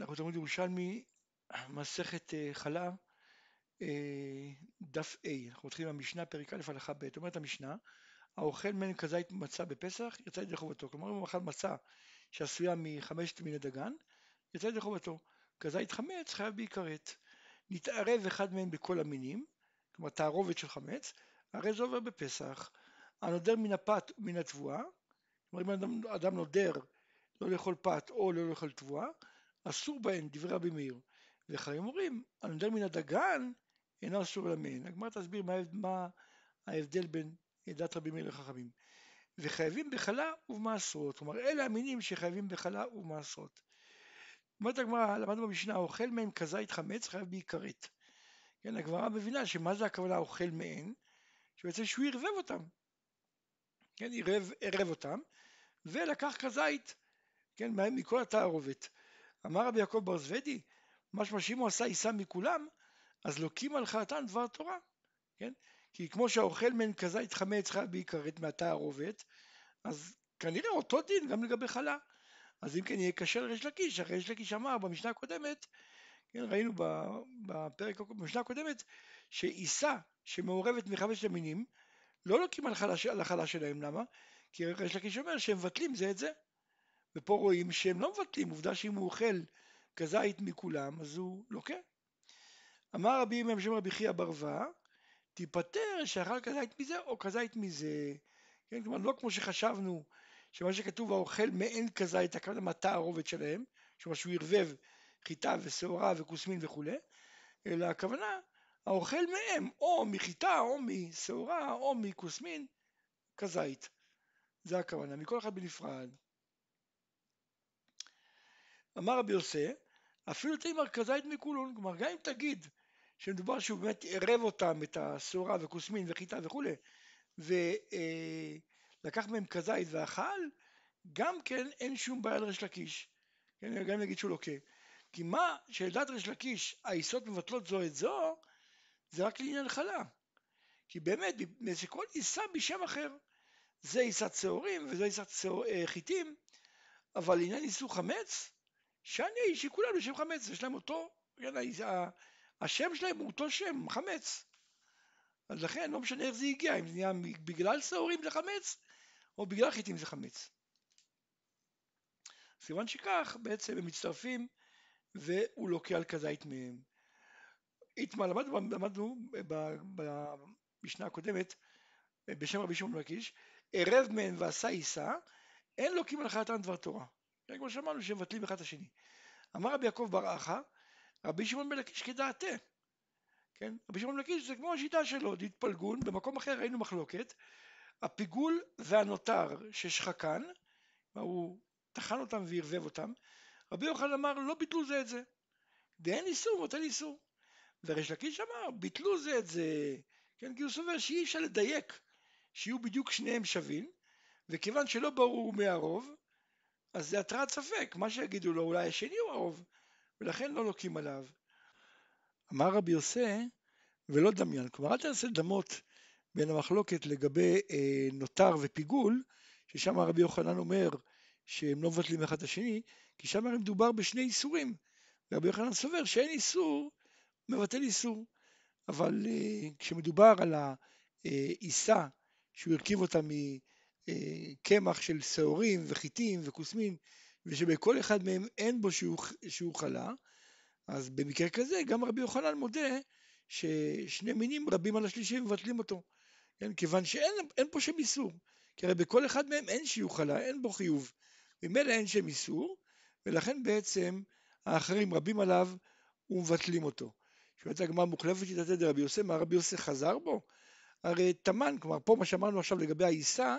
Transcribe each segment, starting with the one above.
אנחנו תלמוד ירושלמי, מסכת אה, חלה, אה, דף A, אנחנו מתחילים במשנה, פרק א', הלכה ב', אומרת המשנה, האוכל מן כזית מצה בפסח, יצא ידי חובתו. כלומר, אם הוא אכל מצה שעשויה מחמשת מיני דגן, יצא ידי חובתו. כזית חמץ חייב בהיכרת. נתערב אחד מהם בכל המינים, כלומר תערובת של חמץ, הרי זה עובר בפסח. הנודר מן הפת ומן התבואה, כלומר אם אדם, אדם נודר לא לאכול פת או לא לאכול תבואה, אסור בהן דברי רבי מאיר. וחיים אומרים, הנודר מן הדגן אינו אסור למעין. הגמרא תסביר מה, מה ההבדל בין דת רבי מאיר לחכמים. וחייבים בחלה ובמעשרות. כלומר, אלה המינים שחייבים בחלה ובמעשרות. אומרת הגמרא, למדנו במשנה, אוכל מהן כזית חמץ חייב בעיקרית. כן, הגמרא מבינה שמה זה הכוונה אוכל מהן? שבעצם שהוא ערבב אותם. כן, ערב, ערב אותם, ולקח כזית, כן, מכל התערובת. אמר רבי יעקב בר זוודי, משמע שאם הוא עשה עיסה מכולם, אז לוקים על חרטן דבר תורה, כן? כי כמו שהאוכל מן כזית חמץ חייב בעיקרית מהתערובת, אז כנראה אותו דין גם לגבי חלה. אז אם כן יהיה קשה לריש לקיש, הרי ריש לקיש אמר במשנה הקודמת, כן, ראינו בפרק, במשנה הקודמת, שעיסה שמעורבת מחמשת המינים, לא לוקים על החלה שלהם, למה? כי ריש לקיש אומר שהם מבטלים זה את זה. ופה רואים שהם לא מבטלים, עובדה שאם הוא אוכל כזית מכולם, אז הוא לוקה. אמר רבי ימי שם רבי חייא ברווה, תיפטר שאכל כזית מזה או כזית מזה. כן, כלומר, לא כמו שחשבנו, שמה שכתוב האוכל מעין כזית, הכוונה מה התערובת שלהם, שמה שהוא ערבב חיטה ושעורה וכוסמין וכולי, אלא הכוונה האוכל מהם, או מחיטה, או משעורה, או מכוסמין, כזית. זה הכוונה, מכל אחד בנפרד. אמר רבי יוסי, אפילו תימר כזית מכולון, כלומר גם אם תגיד שמדובר שהוא באמת ערב אותם, את השעורה וכוסמין וחיטה וכולי, ולקח מהם כזית ואכל, גם כן אין שום בעיה לריש לקיש, כן, גם אם נגיד שהוא לוקה. כי מה שלדעת ריש לקיש העיסות מבטלות זו את זו, זה רק לעניין חלה. כי באמת, שכל עיסה בשם אחר. זה עיסת שעורים וזה עיסת אה, חיטים, אבל לעניין איסור חמץ, שאני, שכולנו שם חמץ, יש להם אותו, השם שלהם הוא אותו שם, חמץ. אז לכן לא משנה איך זה הגיע, אם זה נהיה בגלל שעורים זה חמץ, או בגלל חיטים זה חמץ. סימן שכך בעצם הם מצטרפים והוא לוקח על כזית מהם. איתמר, למדנו, למדנו במשנה הקודמת בשם רבי שמעון מקיש, ערב מהן ועשה עיסה, אין לוקים על חייתן דבר תורה. כמו שאמרנו שהם מבטלים אחד את השני. אמר רבי יעקב בר אחא, רבי שמעון בן לקיש כדעתה. כן? רבי שמעון בן לקיש זה כמו השיטה שלו, דתפלגון, במקום אחר ראינו מחלוקת, הפיגול והנותר ששחקן, הוא טחן אותם וערבב אותם, רבי יוחנן אמר לא ביטלו זה את זה, דאין איסור נותן איסור. וריש לקיש אמר ביטלו זה את זה, כן, כי הוא סובר שאי אפשר לדייק שיהיו בדיוק שניהם שווים, וכיוון שלא ברור מי הרוב, אז זה התרעת ספק, מה שיגידו לו אולי השני הוא הרוב, ולכן לא לוקים עליו. אמר רבי יוסי, ולא דמיין, כלומר אל תנסה לדמות בין המחלוקת לגבי אה, נותר ופיגול, ששם רבי יוחנן אומר שהם לא מבטלים אחד את השני, כי שם הרי מדובר בשני איסורים, ורבי יוחנן סובר שאין איסור מבטל איסור, אבל אה, כשמדובר על העיסה שהוא הרכיב אותה מקמח של שעורים וחיטים וכוסמין, ושבכל אחד מהם אין בו שהוא, חלה, אז במקרה כזה גם רבי יוחנן מודה ששני מינים רבים על השלישי ומבטלים אותו, כן? כיוון שאין פה שם איסור, כי הרי בכל אחד מהם אין שיעור חלה, אין בו חיוב, ממילא אין שם איסור, ולכן בעצם האחרים רבים עליו ומבטלים אותו. שואלת הגמרא מוחלפת שיטת רבי יוסי, מה רבי יוסי חזר בו? הרי תמן, כלומר פה מה שאמרנו עכשיו לגבי העיסה,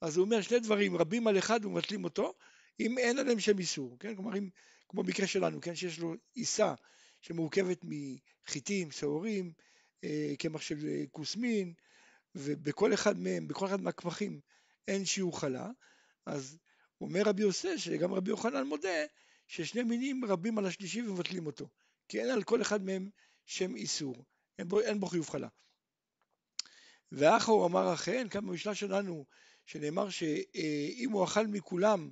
אז הוא אומר שני דברים, רבים על אחד ומבטלים אותו, אם אין עליהם שם איסור, כן? כלומר אם, כמו במקרה שלנו, כן? שיש לו עיסה שמורכבת מחיטים, שעורים, אה, קמח של אה, כוסמין, ובכל אחד מהם, בכל אחד מהקמחים אין שיעור חלה, אז אומר רבי יוסי שגם רבי יוחנן מודה ששני מינים רבים על השלישי ומבטלים אותו, כי אין על כל אחד מהם שם איסור, אין בו, אין בו חיוב חלה. ואחו אמר אכן, כאן במשנה שלנו, שנאמר שאם הוא אכל מכולם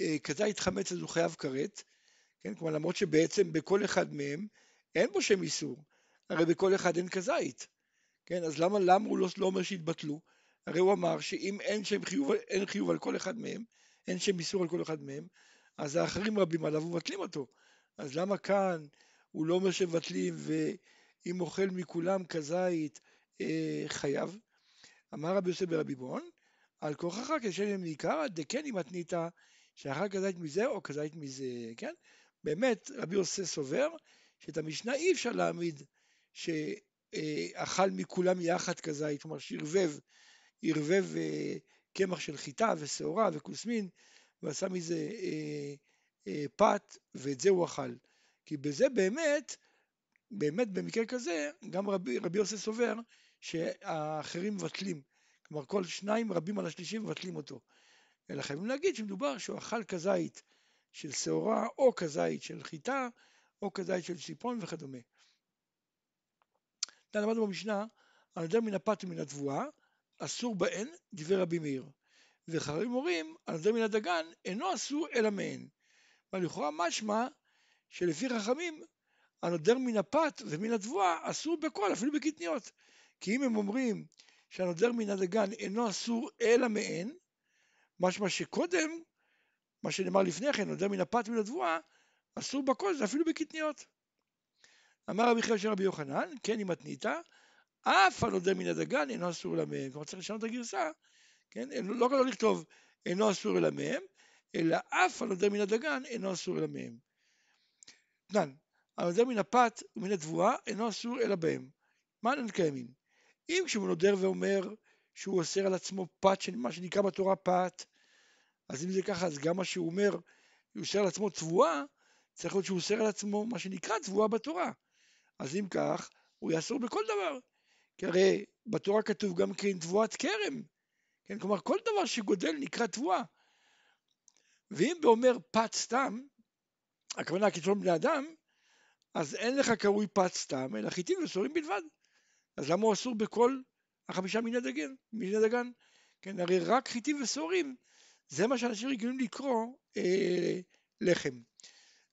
אה, כזית חמץ אז הוא חייב כרת, כן, כלומר למרות שבעצם בכל אחד מהם אין בו שם איסור, הרי בכל אחד אין כזית, כן, אז למה, למה הוא לא, לא אומר שהתבטלו? הרי הוא אמר שאם אין שם חיוב, אין חיוב על כל אחד מהם, אין שם איסור על כל אחד מהם, אז האחרים רבים עליו ומבטלים אותו. אז למה כאן הוא לא אומר שמבטלים ואם אוכל מכולם כזית אה, חייב? אמר רבי יוסף ברבי בון, על כוחך כשלם מעיקרא דקן אם מתנית שאכל כזית מזה או כזית מזה, כן? באמת רבי יוסף סובר שאת המשנה אי אפשר להעמיד שאכל מכולם יחד כזית, כלומר שערבב, ערבב אה, קמח של חיטה ושעורה וכוסמין ועשה מזה אה, אה, פת ואת זה הוא אכל. כי בזה באמת, באמת במקרה כזה, גם רבי, רבי יוסף סובר שהאחרים מבטלים. כלומר כל שניים רבים על השלישי מבטלים אותו. אלא חייבים להגיד שמדובר שהוא אכל כזית של שעורה או כזית של חיטה או כזית של ציפון וכדומה. למדנו במשנה, על נדר מן הפת ומן התבואה, אסור בהן דברי רבי מאיר. וחברים אומרים, על נדר מן הדגן אינו אסור אלא מהן. ולכאורה משמע שלפי חכמים, הנודר מן הפת ומן התבואה אסור בכל, אפילו בקטניות. כי אם הם אומרים שהנודר מן הדגן אינו אסור אלא מהן, משמע שקודם, מה שנאמר לפני כן, נודר מן הפת ומן התבואה, אסור בכל, זה אפילו בקטניות. אמר רבי חייא של רבי יוחנן, כן אם מתנית, אף הנודר מן הדגן אינו אסור אלא מהם. כלומר צריך לשנות את הגרסה, כן? לא לא לכתוב אינו אסור אלא מהם, אלא אף הנודר מן הדגן אינו אסור אלא מהם. תנן, הנודר מן הפת ומן התבואה אינו אסור אלא בהם. מה אין קיימים? אם כשהוא נודר ואומר שהוא אוסר על עצמו פת, מה שנקרא בתורה פת, אז אם זה ככה, אז גם מה שהוא אומר, הוא אוסר על עצמו תבואה, צריך להיות שהוא אוסר על עצמו מה שנקרא תבואה בתורה. אז אם כך, הוא יאסור בכל דבר. כי הרי בתורה כתוב גם כן תבואת כרם. כן, כלומר, כל דבר שגודל נקרא תבואה. ואם באומר פת סתם, הכוונה כתבון בני אדם, אז אין לך קרוי פת סתם, אלא חיטים וסורים בלבד. אז למה הוא אסור בכל החמישה מיני דגן? מיני דגן? כן, הרי רק חיטים וסורים, זה מה שאנשים רגילים לקרוא אה, לחם.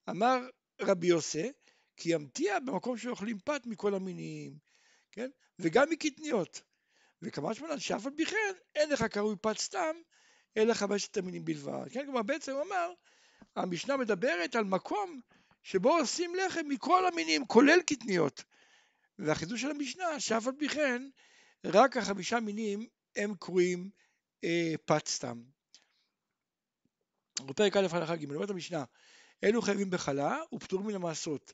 אמר רבי יוסי, כי ימתיע במקום שאוכלים פת מכל המינים, כן? וגם מקטניות. וכמה שמונה שאף על פי כן אין לך קרוי פת סתם, אלא חמשת המינים בלבד. כן, כלומר בעצם הוא אמר, המשנה מדברת על מקום שבו עושים לחם מכל המינים, כולל קטניות. והחידוש של המשנה, שאף על פי כן, רק החמישה מינים הם קרויים אה, פת סתם. בפרק א' הלכה ג', אומרת המשנה, אלו חייבים בחלה ופטורים מן המעשרות.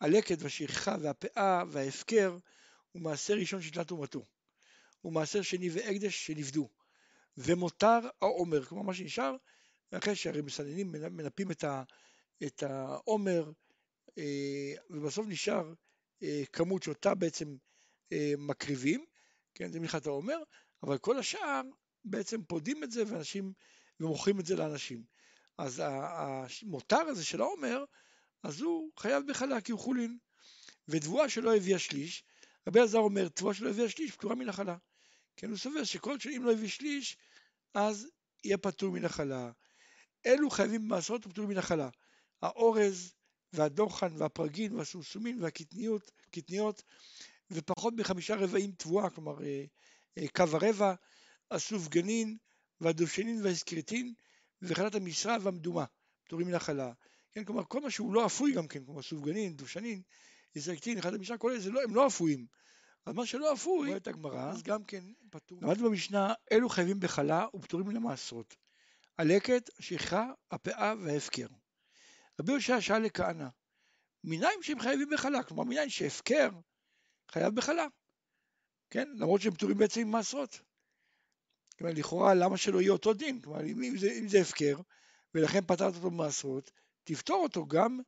הלקט והשכחה והפאה וההפקר הוא מעשר ראשון של תלת תרומתו. הוא מעשר שני והקדש שנפדו. ומותר העומר, כלומר מה שנשאר, אחרי שהרי מסננים מנפים את, ה, את העומר אה, ובסוף נשאר כמות שאותה בעצם אה, מקריבים, כן, זה מלכת העומר, אבל כל השאר בעצם פודים את זה ואנשים, ומוכרים את זה לאנשים. אז המותר הזה של העומר, אז הוא חייב כי הוא חולין. ותבואה שלא הביאה שליש, רבי אלעזר אומר, תבואה שלא הביאה שליש פטורה מן החלה. כן, הוא סובר שכל שאם לא הביא שליש, אז יהיה פטור מן החלה. אלו חייבים במעשרות ופטורים מן החלה. האורז והדוחן והפרגין והסומסומין והקטניות ופחות מחמישה רבעים תבואה, כלומר אה, אה, קו הרבע, הסופגנין והדושנין והאסקריטין וחלת המשרה והמדומה, פטורים מן החלה. כן, כלומר כל מה שהוא לא אפוי גם כן, כמו סופגנין, דושנין, אסקריטין, חלת המשרה, כל אלה לא, הם לא אפויים. אז מה שלא אפוי, אומרת הגמרא, אז גם כן פטור. למדנו במשנה, אלו חייבים בחלה ופטורים מן המעשרות. הלקט, השכחה, הפאה וההפקר. רבי יהושע שאל לכהנא, מניין שהם חייבים בחלה? כלומר, מניין שהפקר חייב בחלה. כן? למרות שהם פטורים בעצם ממעשרות. כלומר, לכאורה, למה שלא יהיה אותו דין? כלומר, אם זה, אם זה הפקר, ולכן פתרת אותו ממעשרות, תפתור אותו גם,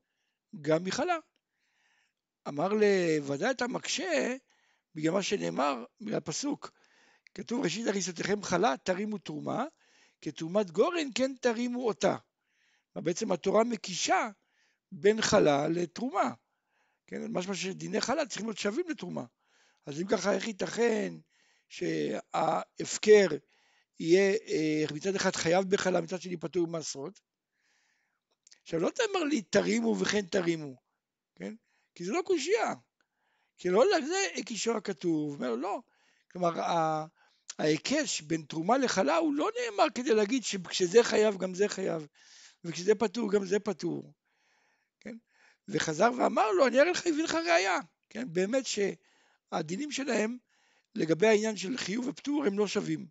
גם מחלה. אמר לוודאי אתה מקשה בגלל מה שנאמר, בגלל הפסוק. כתוב ראשית הריסותיכם חלה תרימו תרומה, כתרומת גורן כן תרימו אותה. בעצם התורה מקישה בין חלה לתרומה. כן, משמע שדיני חלה צריכים להיות שווים לתרומה. אז אם ככה, איך ייתכן שההפקר יהיה אה, מצד אחד חייב בחלה, מצד שני פטור ממעשרות? עכשיו לא תאמר לי תרימו וכן תרימו, כן? כי זה לא קושייה. כי לא לזה הקישו הכתוב, אומר לא. כלומר, ההיקש בין תרומה לחלה הוא לא נאמר כדי להגיד שכשזה חייב גם זה חייב, וכשזה פטור גם זה פטור. כן? וחזר ואמר לו, אני אראה לך, הביא לך ראייה. כן? באמת שהדינים שלהם לגבי העניין של חיוב ופטור הם לא שווים.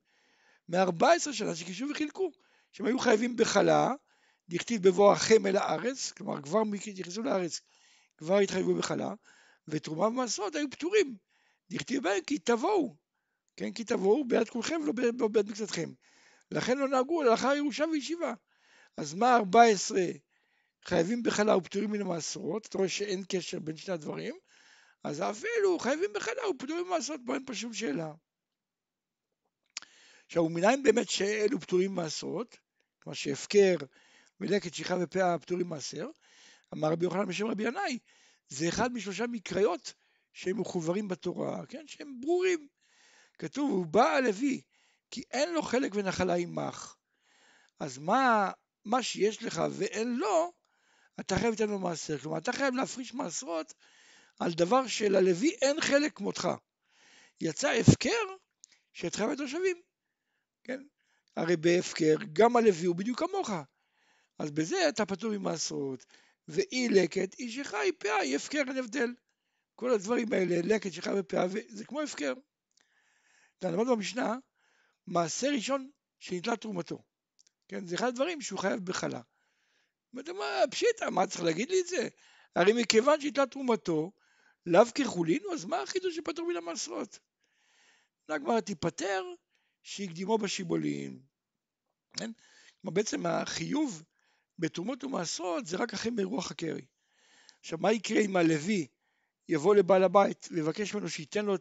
מ-14 שנה שקישו וחילקו, שהם היו חייבים בחלה, דכתיב בבוא החם אל הארץ, כלומר כבר נכנסו לארץ, כבר התחייבו בחלה, ותרומה ומעשרות היו פטורים. דכתיב בהם כי תבואו, כן, כי תבואו ביד כולכם ולא ביד מקצתכם. לכן לא נהגו לאחר ירושה וישיבה. אז מה 14 חייבים בחלה ופטורים מן המעשרות, אתה רואה שאין קשר בין שני הדברים, אז אפילו חייבים בחלה ופטורים מן המעשרות, פה אין פה שום שאלה. עכשיו, ומנין באמת שאלו פטורים ממעשרות, כלומר שהפקר ולקט שכחה ופאה פטורים מעשר, אמר רבי יוחנן בשם רבי ינאי, זה אחד משלושה מקריות שהם מחוברים בתורה, כן, שהם ברורים. כתוב, הוא בא הלוי, כי אין לו חלק ונחלה עמך. אז מה, מה שיש לך ואין לו, אתה חייב לתת לו מעשר. כלומר, אתה חייב להפריש מעשרות על דבר שללוי אין חלק כמותך. יצא הפקר שאתך ואת התושבים. כן? הרי בהפקר גם הלוי הוא בדיוק כמוך. אז בזה אתה פטור ממעשרות. ואי לקט, אי שחי פאה, היא הפקר, אין הבדל. כל הדברים האלה, לקט שחי ופאה, זה כמו הפקר. אתה למד במשנה, מעשה ראשון שניתנה תרומתו. כן, זה אחד הדברים שהוא חייב בחלה. ואתה אומר, פשיטא, מה צריך להגיד לי את זה? הרי מכיוון שניתנה תרומתו, לאו כחולינו, אז מה החידוש שפטור מן המעשרות? הגמרא תיפטר שהקדימו בשיבולים. כן? כלומר בעצם החיוב בתרומות ומעשרות זה רק אחרי מרוח הקרי. עכשיו מה יקרה אם הלוי יבוא לבעל הבית ויבקש ממנו שייתן לו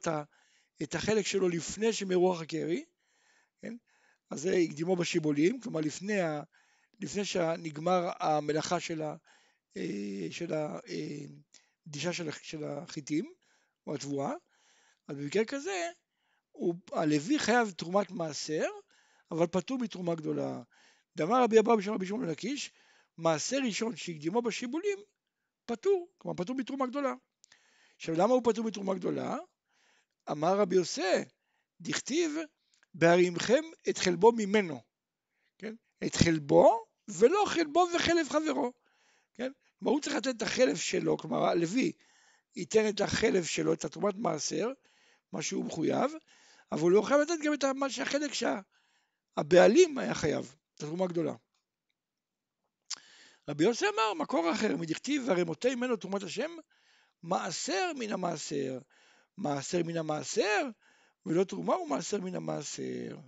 את החלק שלו לפני שמרוח הקרי, כן? אז זה הקדימו בשיבולים, כלומר לפני, ה, לפני שנגמר המלאכה של, ה, אה, של הדישה אה, של, של החיטים או התבואה, אז במקרה כזה הוא, הלוי חייב תרומת מעשר, אבל פטור מתרומה גדולה. דאמר רבי אבא בשם רבי שמעון לקיש, מעשר ראשון שהקדימו בשיבולים, פטור, כלומר פטור מתרומה גדולה. עכשיו למה הוא פטור מתרומה גדולה? אמר רבי יוסי, דכתיב, בהרימכם את חלבו ממנו, כן? את חלבו ולא חלבו וחלב חברו, כן? כלומר הוא צריך לתת את החלב שלו, כלומר הלוי ייתן את החלב שלו, את התרומת מעשר, מה שהוא מחויב, אבל הוא לא חייב לתת גם את מה שהחלק שהבעלים היה חייב, את התרומה הגדולה. רבי יוסי אמר, מקור אחר, מדכתיב והרי מוטה ממנו תרומת השם, מעשר מן המעשר. מעשר מן המעשר, ולא תרומה ומעשר מן המעשר.